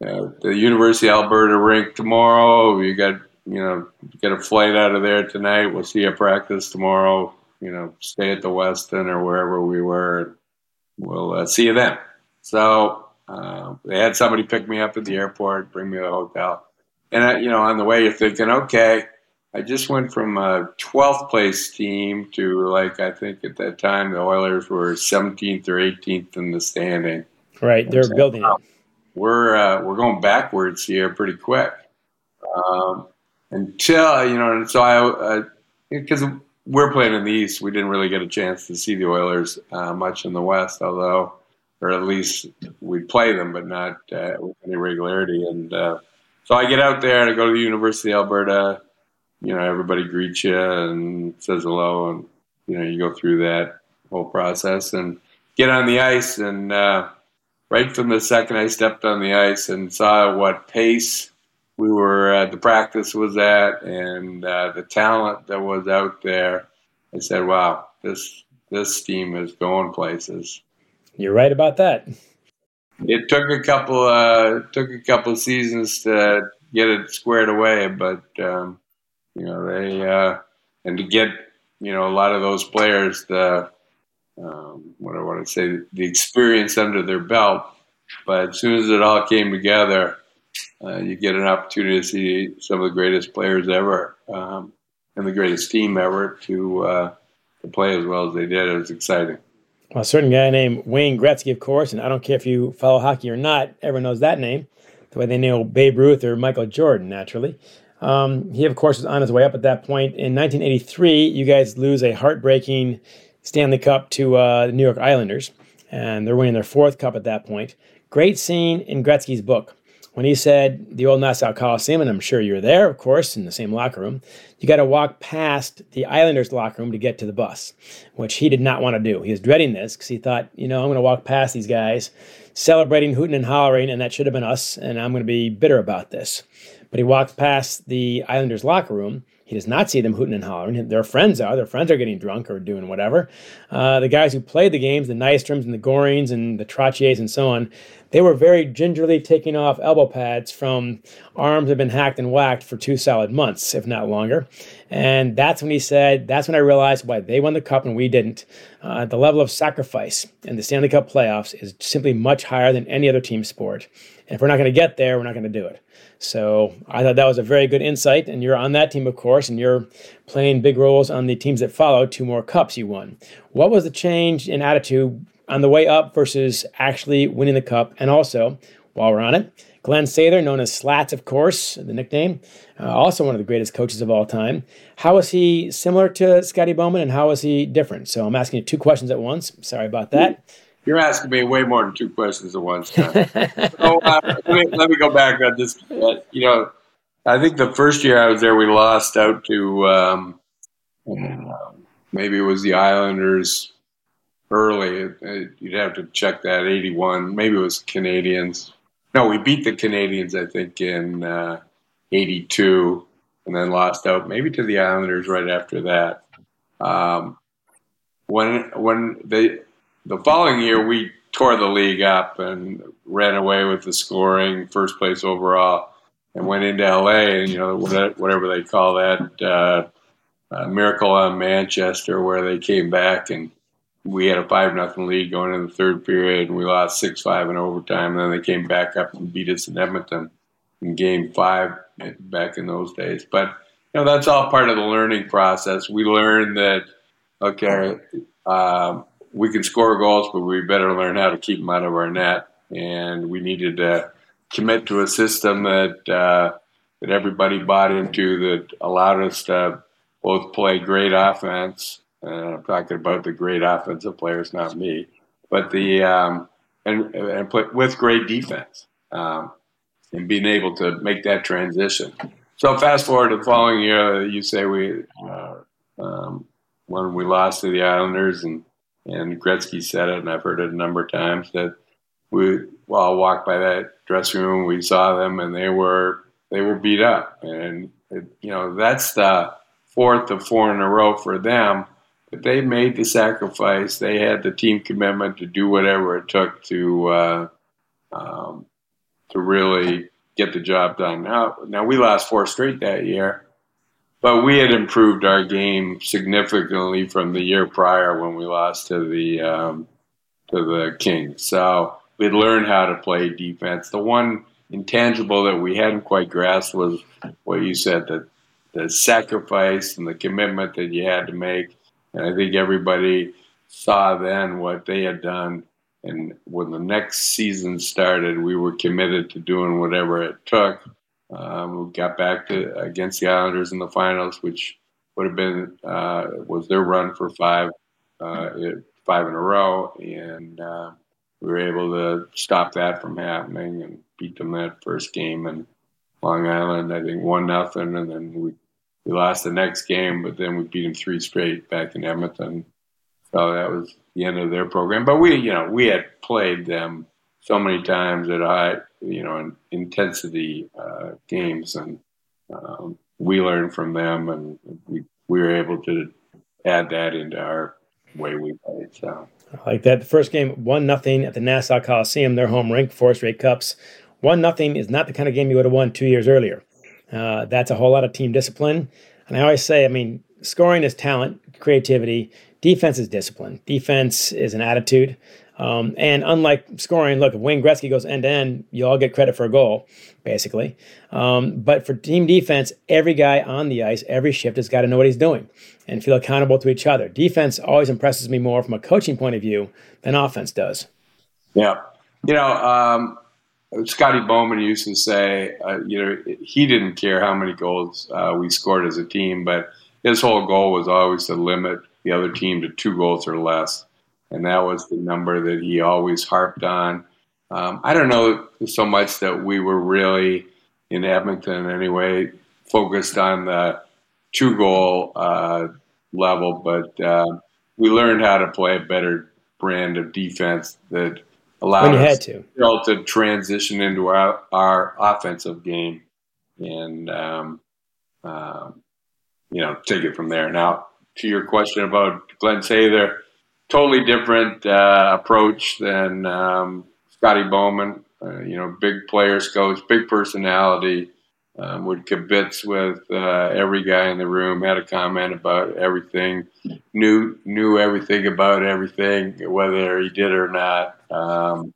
Uh, the University of Alberta rink tomorrow. You got you know get a flight out of there tonight. We'll see you practice tomorrow. You know, stay at the Westin or wherever we were. We'll uh, see you then. So uh, they had somebody pick me up at the airport, bring me to the hotel, and I, you know on the way you're thinking, okay. I just went from a 12th place team to like I think at that time the Oilers were 17th or 18th in the standing. Right, they're building it we're uh, we're going backwards here pretty quick. Um, until you know, so I because uh, we're playing in the East, we didn't really get a chance to see the Oilers uh, much in the West, although, or at least we'd play them, but not uh, with any regularity. And uh, so I get out there and I go to the University of Alberta. You know, everybody greets you and says hello, and you know, you go through that whole process and get on the ice and uh, right from the second I stepped on the ice and saw what pace we were uh, the practice was at and uh, the talent that was out there, I said, "Wow, this this team is going places." You're right about that. It took a couple uh, took a couple seasons to get it squared away, but um, you know they uh, and to get you know a lot of those players the um, what I want to say, the experience under their belt. But as soon as it all came together, uh, you get an opportunity to see some of the greatest players ever um, and the greatest team ever to, uh, to play as well as they did. It was exciting. Well, a certain guy named Wayne Gretzky, of course, and I don't care if you follow hockey or not, everyone knows that name, the way they know Babe Ruth or Michael Jordan, naturally. Um, he, of course, was on his way up at that point. In 1983, you guys lose a heartbreaking Stanley Cup to uh, the New York Islanders, and they're winning their fourth cup at that point. Great scene in Gretzky's book when he said the old Nassau Coliseum, and I'm sure you were there, of course, in the same locker room. You got to walk past the Islanders' locker room to get to the bus, which he did not want to do. He was dreading this because he thought, you know, I'm going to walk past these guys celebrating, hooting, and hollering, and that should have been us, and I'm going to be bitter about this. But he walked past the Islanders' locker room He does not see them hooting and hollering. Their friends are. Their friends are getting drunk or doing whatever. Uh, the guys who played the games, the Nystroms and the Gorings and the Trottiers and so on, they were very gingerly taking off elbow pads from arms that have been hacked and whacked for two solid months, if not longer. And that's when he said, that's when I realized why they won the cup and we didn't. Uh, the level of sacrifice in the Stanley Cup playoffs is simply much higher than any other team sport. And if we're not going to get there, we're not going to do it. So I thought that was a very good insight. And you're on that team, of course, and you're playing big roles on the teams that follow. Two more cups you won. What was the change in attitude on the way up versus actually winning the cup? And also, while we're on it, Glen Sather, known as Slats, of course, the nickname, uh, also one of the greatest coaches of all time. How is he similar to Scotty Bowman and how is he different? So I'm asking you two questions at once. Sorry about that. You're asking me way more than two questions at once. so, uh, let, me, let me go back on this. Uh, you know, I think the first year I was there, we lost out to um, maybe it was the Islanders early. You'd have to check that. 81. Maybe it was Canadiens. No, we beat the Canadiens, I think, in uh, 82 and then lost out maybe to the Islanders right after that. Um, when when they the following year we tore the league up and ran away with the scoring, first place overall, and went into LA and you know whatever they call that uh, uh, miracle on Manchester, where they came back and we had a five nothing lead going into the third period, and we lost six five in overtime. And then they came back up and beat us in Edmonton in Game Five back in those days. But you know that's all part of the learning process. We learned that okay, um, we can score goals, but we better learn how to keep them out of our net. And we needed to commit to a system that uh, that everybody bought into that allowed us to both play great offense and I'm talking about the great offensive players, not me, but the um, and and put with great defense um, and being able to make that transition. So fast forward to the following year, you say we uh, um, when we lost to the Islanders and and Gretzky said it, and I've heard it a number of times that we well walked by that dressing room, we saw them, and they were they were beat up, and it, you know that's the fourth of four in a row for them but they made the sacrifice. They had the team commitment to do whatever it took to uh, um, to really get the job done. Now, now we lost four straight that year, but we had improved our game significantly from the year prior when we lost to the um, to the Kings. So we would learned how to play defense. The one intangible that we hadn't quite grasped was what you said that the sacrifice and the commitment that you had to make and I think everybody saw then what they had done. And when the next season started, we were committed to doing whatever it took. Um, we got back to against the Islanders in the finals, which would have been uh, was their run for five uh, five in a row, and uh, we were able to stop that from happening and beat them that first game in Long Island. I think one nothing, and then we we lost the next game, but then we beat them three straight back in Edmonton. So that was the end of their program. But we, you know, we had played them so many times at high, you know, intensity uh, games, and um, we learned from them, and we we were able to add that into our way we played. So. I like that. The first game, one nothing at the Nassau Coliseum, their home rink, Forest straight cups. One nothing is not the kind of game you would have won two years earlier. Uh, that's a whole lot of team discipline. And I always say, I mean, scoring is talent, creativity. Defense is discipline. Defense is an attitude. Um, and unlike scoring, look, if Wayne Gretzky goes end to end, you all get credit for a goal, basically. Um, but for team defense, every guy on the ice, every shift has got to know what he's doing and feel accountable to each other. Defense always impresses me more from a coaching point of view than offense does. Yeah. You know, um, Scotty Bowman used to say, uh, you know, he didn't care how many goals uh, we scored as a team, but his whole goal was always to limit the other team to two goals or less, and that was the number that he always harped on. Um, I don't know so much that we were really in Edmonton anyway focused on the two goal uh, level, but uh, we learned how to play a better brand of defense that allowed us to. to transition into our, our offensive game. And um, um, you know, take it from there. Now, to your question about Glen Sather, totally different uh, approach than um, Scotty Bowman. Uh, you know, big players coach, big personality. Um, would kibitz with uh, every guy in the room. Had a comment about everything. Knew knew everything about everything, whether he did or not. Um,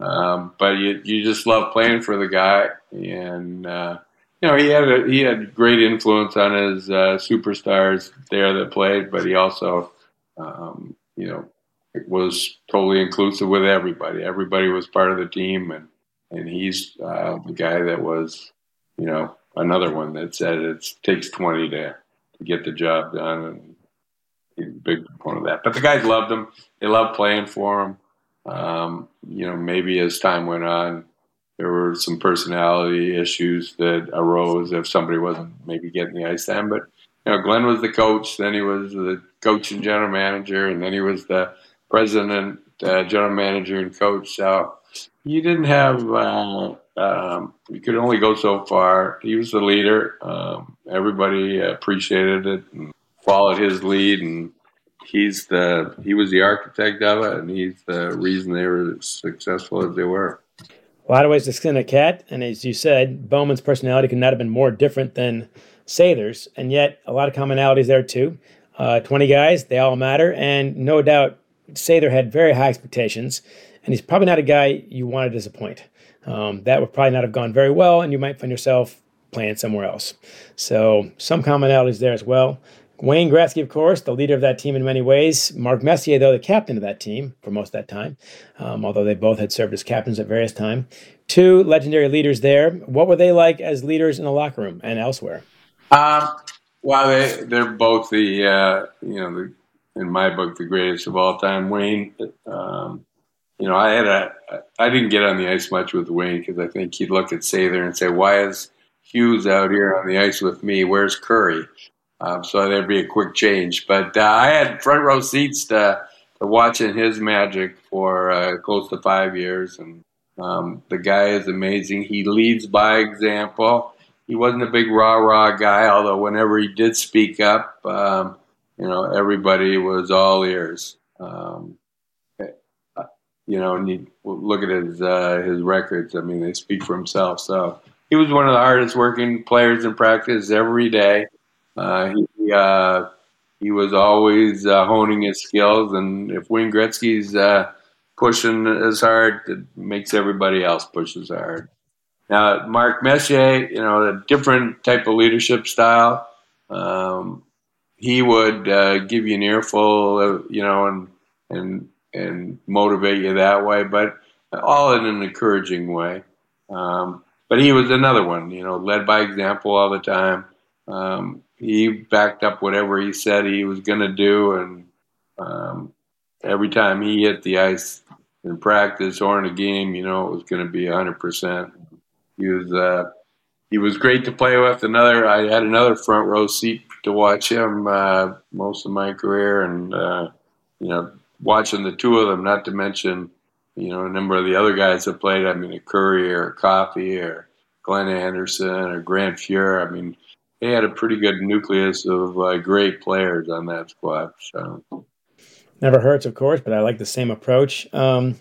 um, but you you just love playing for the guy, and uh, you know he had a, he had great influence on his uh, superstars there that played, but he also um, you know it was totally inclusive with everybody. Everybody was part of the team, and and he's uh, the guy that was you know another one that said it takes twenty to to get the job done, and he's a big proponent of that. But the guys loved him; they loved playing for him. Um, you know, maybe as time went on, there were some personality issues that arose if somebody wasn't maybe getting the ice time. But you know, Glen was the coach, then he was the coach and general manager, and then he was the president, uh, general manager, and coach. So you didn't have. Uh, um, you could only go so far. He was the leader. Um, everybody appreciated it and followed his lead, and he's the he was the architect of it, and he's the reason they were as successful as they were. A lot of ways to skin a cat, and as you said, Bowman's personality could not have been more different than Sather's, and yet a lot of commonalities there too. Uh, Twenty guys, they all matter, and no doubt Sather had very high expectations, and he's probably not a guy you want to disappoint. Um, that would probably not have gone very well, and you might find yourself playing somewhere else. So some commonalities there as well. Wayne Gretzky, of course, the leader of that team in many ways. Mark Messier, though, the captain of that team for most of that time, um, although they both had served as captains at various times. Two legendary leaders there. What were they like as leaders in the locker room and elsewhere? Um, well, they, they're both the, uh, you know, the, in my book, the greatest of all time. Wayne, um, you know, I had a, I didn't get on the ice much with Wayne because I think he'd look at Sather and say, why is Hughes out here on the ice with me? Where's Kurri?" Um, so there'd be a quick change. But uh, I had front row seats to, to watching his magic for uh, close to five years. And um, the guy is amazing. He leads by example. He wasn't a big rah rah guy, although whenever he did speak up, um, you know, everybody was all ears. Um, you know, and you look at his uh, his records. I mean, they speak for himself. So he was one of the hardest working players in practice every day. Uh, he uh, he was always uh, honing his skills, and if Wayne Gretzky's uh, pushing as hard, it makes everybody else push as hard. Now, Mark Messier, you know, a different type of leadership style. Um, he would uh, give you an earful, of, you know, and and and motivate you that way, but all in an encouraging way. Um, but he was another one, you know, led by example all the time. Um, he backed up whatever he said he was going to do, and um, every time he hit the ice in practice or in a game, you know, it was going to be 100%. He was uh, he was great to play with. Another, I had another front row seat to watch him uh, most of my career, and uh, you know, watching the two of them. Not to mention, you know, a number of the other guys that played. I mean, a Kurri or a Coffey or Glenn Anderson or Grant Fuhr. I mean, they had a pretty good nucleus of uh, great players on that squad. So never hurts, of course, but I like the same approach. Um,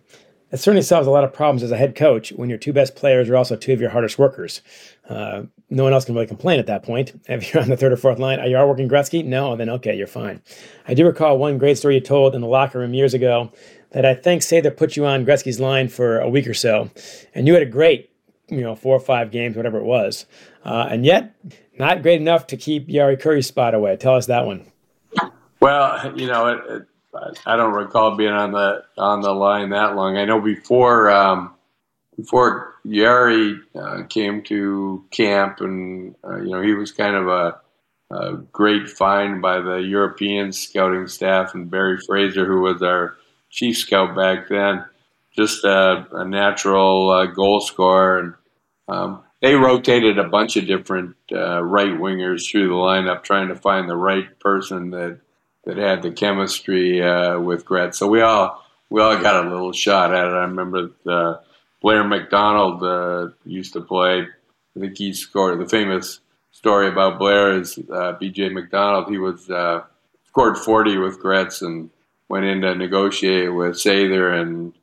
it certainly solves a lot of problems as a head coach when your two best players are also two of your hardest workers. Uh, no one else can really complain at that point. If you're on the third or fourth line, are you all working Gretzky? No, then okay, you're fine. I do recall one great story you told in the locker room years ago that I think Sather put you on Gretzky's line for a week or so, and you had a great, you know, four or five games, whatever it was, uh, and yet not great enough to keep Jari Kurri's spot away. Tell us that one. Well, you know, it, it, I don't recall being on the on the line that long. I know before um, before Jari uh, came to camp, and uh, you know, he was kind of a, a, great find by the European scouting staff, and Barry Fraser, who was our chief scout back then, just a, a natural uh, goal scorer, and um, they rotated a bunch of different uh, right wingers through the lineup, trying to find the right person that that had the chemistry uh, with Gretz. So we all we all got a little shot at it. I remember Blair MacDonald uh, used to play. I think he scored the famous story about Blair is uh, B.J. MacDonald. He was uh, scored 40 with Gretz and went in to negotiate with Sather, and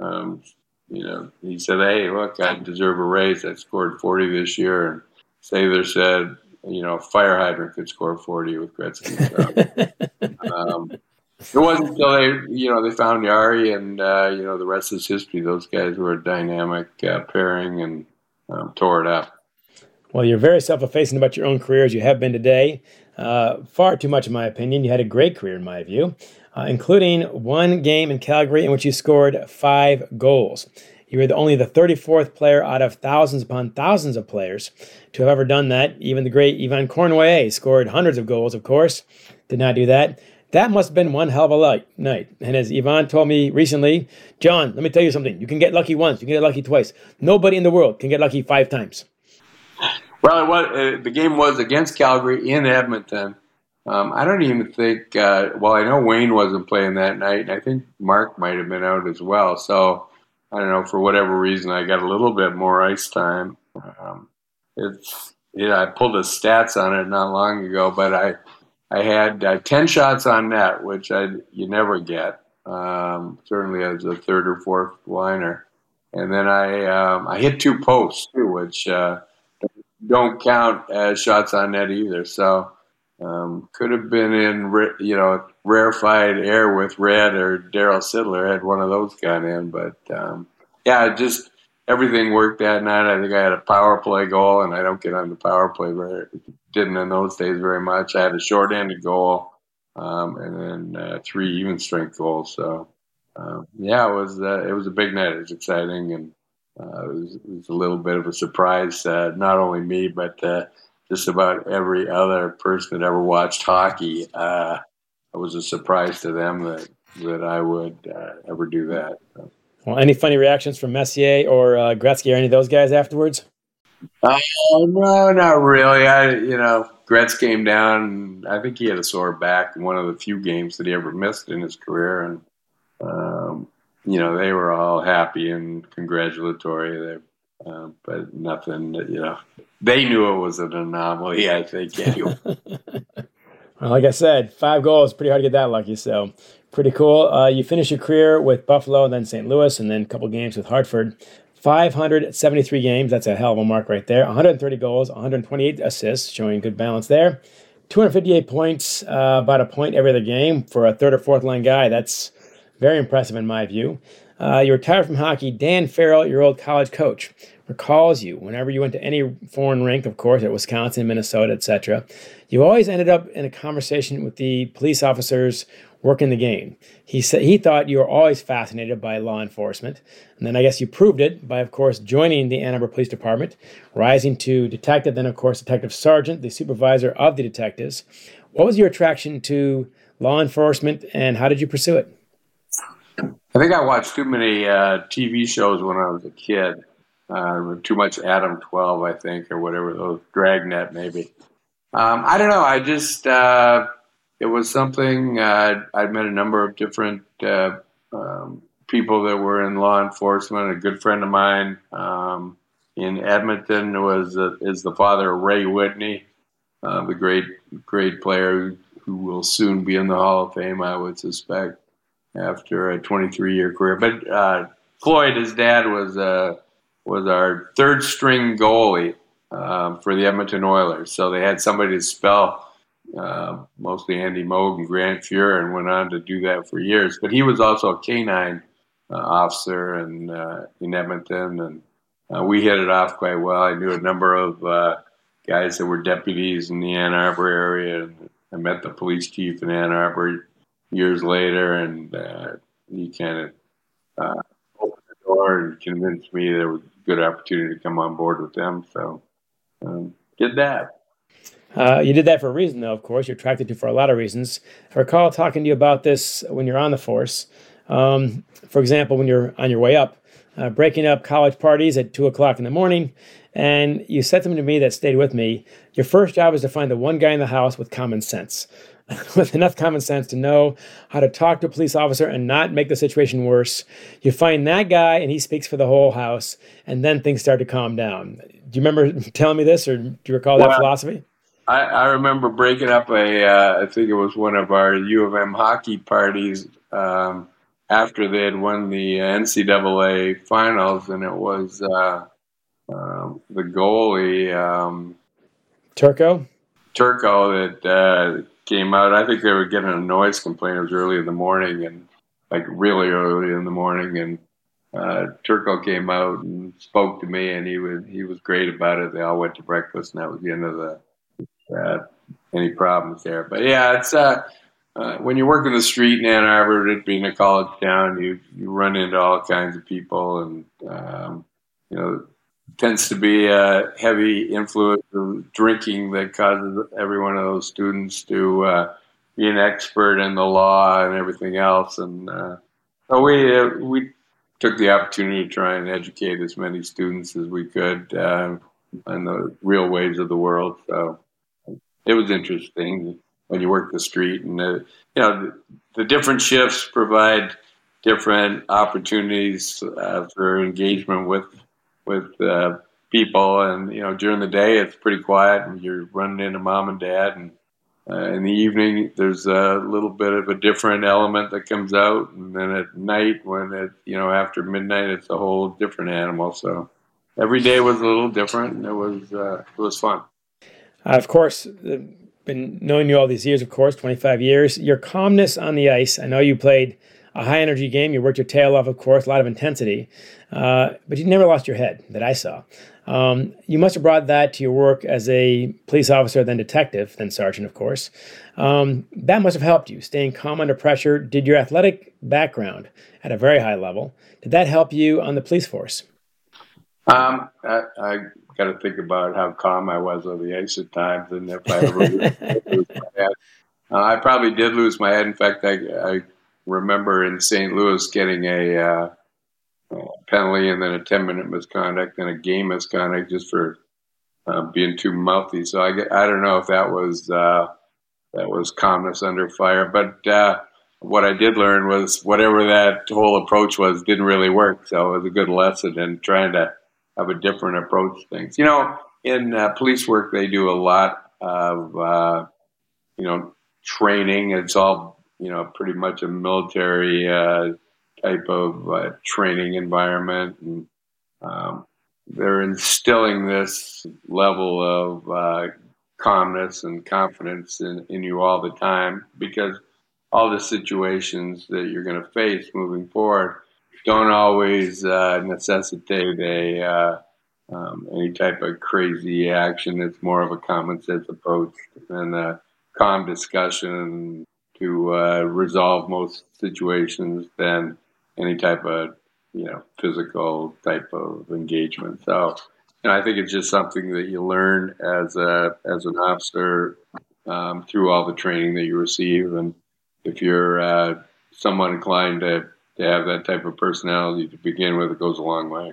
um, you know he said, "Hey, look, I deserve a raise. I scored 40 this year." And Sather said, "You know, fire hydrant could score 40 with Gretzky." So, um, it wasn't until they, you know, they found Jari, and uh, you know, the rest is history. Those guys were a dynamic uh, pairing and um, tore it up. Well, you're very self-effacing about your own career as you have been today. Uh, far too much, in my opinion. You had a great career, in my view, uh, including one game in Calgary in which you scored five goals. You were the, only the 34th player out of thousands upon thousands of players to have ever done that. Even the great Yvan Cournoyer scored hundreds of goals, of course. Did not do that. That must have been one hell of a light, night. And as Yvan told me recently, John, let me tell you something. You can get lucky once, you can get lucky twice. Nobody in the world can get lucky five times. Well, was, uh, the game was against Calgary in Edmonton. Um, I don't even think. Uh, well, I know Wayne wasn't playing that night, and I think Mark might have been out as well. So I don't know for whatever reason I got a little bit more ice time. Um, it's yeah, I pulled the stats on it not long ago, but I I had uh, ten shots on net, which I you never get. Um, certainly as a third or fourth liner, and then I um, I hit two posts too, which uh, don't count as shots on net either. So um, could have been in you know rarefied air with Red or Darryl Sittler had one of those gone in, but um, yeah, just everything worked that night. I think I had a power play goal, and I don't get on the power play very didn't in those days very much. I had a short-handed goal, um, and then uh, three even strength goals. So um, yeah, it was uh, it was a big night. It was exciting, and uh, it, was, it, was, a little bit of a surprise. Uh, not only me, but uh, just about every other person that ever watched hockey. Uh, it was a surprise to them that that I would ever do that. So. Well, any funny reactions from Messier or Gretzky or any of those guys afterwards? Uh, no, not really. I, you know, Gretz came down. I think he had a sore back one of the few games that he ever missed in his career, and um, you know they were all happy and congratulatory. They, uh, but nothing. You know, they knew it was an anomaly. I think well, like I said, five goals pretty hard to get that lucky. So pretty cool. Uh, you finished your career with Buffalo, then St. Louis, and then a couple games with Hartford. 573 games. That's a hell of a mark right there. 130 goals, 128 assists, showing good balance there. 258 points, uh, about a point every other game for a third or fourth line guy. That's very impressive in my view. Uh, you retired from hockey. Dan Farrell, your old college coach, recalls you whenever you went to any foreign rink, of course, at Wisconsin, Minnesota, etc. You always ended up in a conversation with the police officers working the game. He said he thought you were always fascinated by law enforcement, and then I guess you proved it by, of course, joining the Ann Arbor Police Department, rising to detective, then of course detective sergeant, the supervisor of the detectives. What was your attraction to law enforcement, and how did you pursue it? I think I watched too many uh, TV shows when I was a kid. Uh, too much Adam Twelve, I think, or whatever those Dragnet maybe. Um, I don't know. I just uh, it was something uh, I'd met a number of different uh, um, people that were in law enforcement. A good friend of mine um, in Edmonton was uh, is the father of Ray Whitney, uh, the great great player who will soon be in the Hall of Fame. I would suspect after a 23 year career. But Floyd, his dad, was uh, was our third string goalie um, for the Edmonton Oilers. So they had somebody to spell uh, mostly Andy Moog and Grant Fuhr, and went on to do that for years. But he was also a canine uh, officer and uh, in Edmonton, and uh, we hit it off quite well. I knew a number of uh, guys that were deputies in the Ann Arbor area, and I met the police chief in Ann Arbor years later, and he kind of opened the door and convinced me there was good opportunity to come on board with them. So um, did that. Uh, you did that for a reason, though, of course. You're attracted to for a lot of reasons. I recall talking to you about this when you're on the force. Um, for example, when you're on your way up, uh, breaking up college parties at 2 o'clock in the morning, and you said something to me that stayed with me. Your first job is to find the one guy in the house with common sense. with enough common sense to know how to talk to a police officer and not make the situation worse. You find that guy and he speaks for the whole house, and then things start to calm down. Do you remember telling me this, or do you recall well, that philosophy? I, I, remember breaking up a, uh, I think it was one of our U of M hockey parties um, after they had won the NCAA finals, and it was uh, uh, the goalie. Um, Turco? Turco that uh, came out. I think they were getting a noise complaint. It was early in the morning and like really early in the morning. And uh, Turco came out and spoke to me, and he was he was great about it. They all went to breakfast, and that was the end of the uh, any problems there. But yeah, it's uh, uh, when you work in the street in Ann Arbor, it being a college town, you you run into all kinds of people, and um, you know tends to be a heavy influence of drinking that causes every one of those students to uh, be an expert in the law and everything else. And uh, so we uh, we took the opportunity to try and educate as many students as we could uh, on the real ways of the world. So it was interesting when you work the street, and uh, you know the, the different shifts provide different opportunities uh, for engagement with with uh, people. And you know, during the day it's pretty quiet, and you're running into mom and dad. And uh, in the evening, there's a little bit of a different element that comes out. And then at night, when it you know after midnight, it's a whole different animal. So every day was a little different, and it was uh, it was fun. Uh, of course, been knowing you all these years. Of course, 25 years. Your calmness on the ice. I know you played a high energy game. You worked your tail off, of course, a lot of intensity, uh, but you never lost your head that I saw. Um, you must have brought that to your work as a police officer, then detective, then sergeant, of course. Um, that must have helped you staying calm under pressure. Did your athletic background at a very high level did that help you on the police force? Um, I, I got to think about how calm I was on the ice at times, and if I ever. Uh, I probably did lose my head. In fact, I, I remember in St. Louis getting a uh, penalty and then a 10 minute misconduct and a game misconduct just for uh, being too mouthy. So I, I don't know if that was uh, that was calmness under fire, but uh, what I did learn was whatever that whole approach was didn't really work. So it was a good lesson in trying to have a different approach to things. You know, in uh, police work, they do a lot of uh, you know training. It's all you know, pretty much a military uh, type of uh, training environment, and um, they're instilling this level of uh, calmness and confidence in, in you all the time because all the situations that you're going to face moving forward don't always uh, necessitate a uh, um, any type of crazy action. It's more of a common sense approach and a calm discussion to uh, resolve most situations than any type of you know physical type of engagement. So, know, I think it's just something that you learn as a as an officer um, through all the training that you receive, and if you're uh, somewhat inclined to to have that type of personality to begin with, it goes a long way.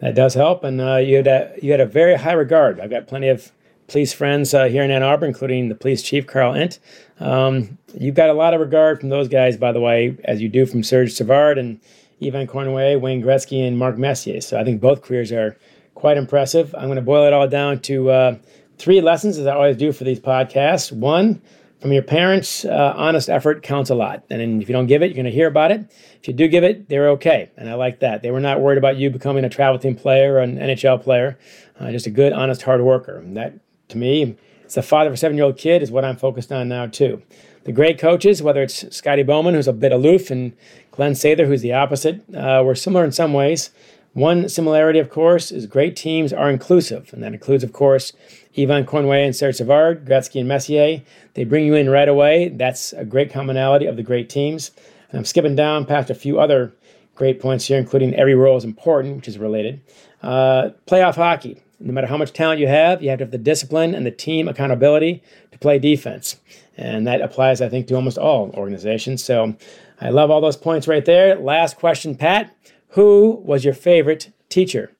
That does help, and uh, you had a, you had a very high regard. I've got plenty of police friends uh, here in Ann Arbor, including the police chief, Carl Ent. Um, you've got a lot of regard from those guys, by the way, as you do from Serge Savard and Yvan Cournoyer, Wayne Gretzky, and Mark Messier. So I think both careers are quite impressive. I'm going to boil it all down to uh, three lessons, as I always do for these podcasts. One, from your parents, uh, honest effort counts a lot. And if you don't give it, you're going to hear about it. If you do give it, they're okay. And I like that. They were not worried about you becoming a travel team player or an NHL player, uh, just a good, honest, hard worker. And that to me, it's the father of a seven year old kid, is what I'm focused on now, too. The great coaches, whether it's Scotty Bowman, who's a bit aloof, and Glen Sather, who's the opposite, uh, were similar in some ways. One similarity, of course, is great teams are inclusive, and that includes, of course, Yvan Cournoyer and Serge Savard, Gretzky and Messier. They bring you in right away. That's a great commonality of the great teams. And I'm skipping down past a few other great points here, including every role is important, which is related. Uh, playoff hockey no matter how much talent you have, you have to have the discipline and the team accountability to play defense. And that applies, I think, to almost all organizations. So I love all those points right there. Last question, Pat. Who was your favorite teacher?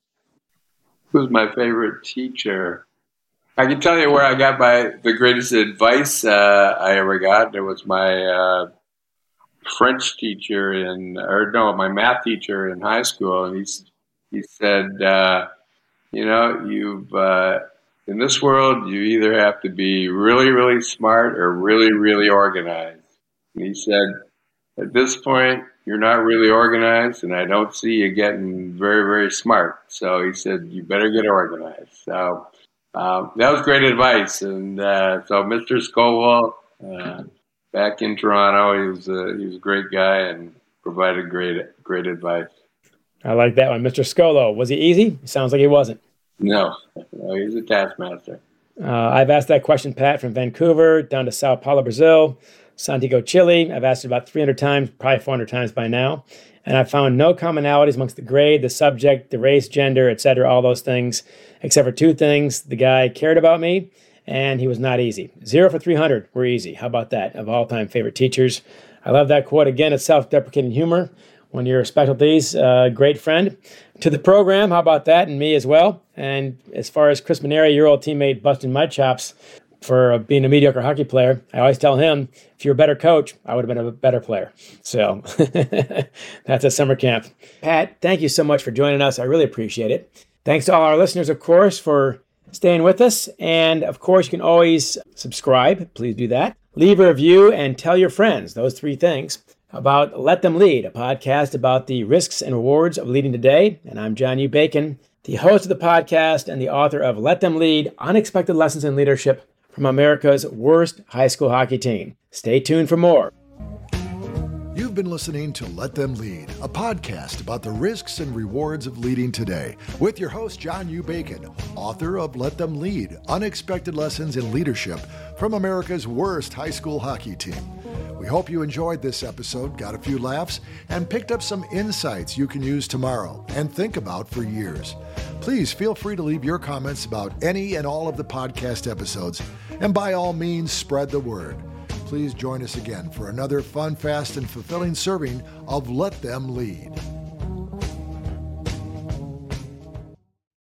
Who's my favorite teacher? I can tell you where I got my the greatest advice uh, I ever got. It was my uh, French teacher in, or no, my math teacher in high school, and he he said, uh, you know, you've uh, in this world, you either have to be really, really smart or really, really organized. And he said, at this point, you're not really organized, and I don't see you getting very, very smart. So he said, you better get organized. So um, that was great advice. And uh, so Mr. Scoville, uh, back in Toronto, he was a, he was a great guy and provided great great advice. I like that one, Mr. Scolo. Was he easy? Sounds like he wasn't. No, no he's a taskmaster. Uh, I've asked that question, Pat, from Vancouver down to Sao Paulo, Brazil. Santiago, Chile. I've asked it about 300 times, probably 400 times by now. And I've found no commonalities amongst the grade, the subject, the race, gender, etc., all those things, except for two things. The guy cared about me, and he was not easy. Zero for 300 were easy. How about that? Of all time favorite teachers. I love that quote. Again, it's self deprecating humor. When your specialties, uh, great friend. To the program, how about that? And me as well. And as far as Kris Manery, your old teammate, busting my chops, for being a mediocre hockey player. I always tell him, if you're a better coach, I would have been a better player. So that's a summer camp. Pat, thank you so much for joining us. I really appreciate it. Thanks to all our listeners, of course, for staying with us. And of course, you can always subscribe. Please do that. Leave a review and tell your friends those three things about Let Them Lead, a podcast about the risks and rewards of leading today. And I'm John U. Bacon, the host of the podcast and the author of Let Them Lead Unexpected Lessons in Leadership from America's worst high school hockey team. Stay tuned for more. You've been listening to Let Them Lead, a podcast about the risks and rewards of leading today, with your host, John U. Bacon, author of Let Them Lead Unexpected Lessons in Leadership from America's Worst High School Hockey Team. We hope you enjoyed this episode, got a few laughs, and picked up some insights you can use tomorrow and think about for years. Please feel free to leave your comments about any and all of the podcast episodes, and by all means, spread the word. Please join us again for another fun, fast, and fulfilling serving of Let Them Lead.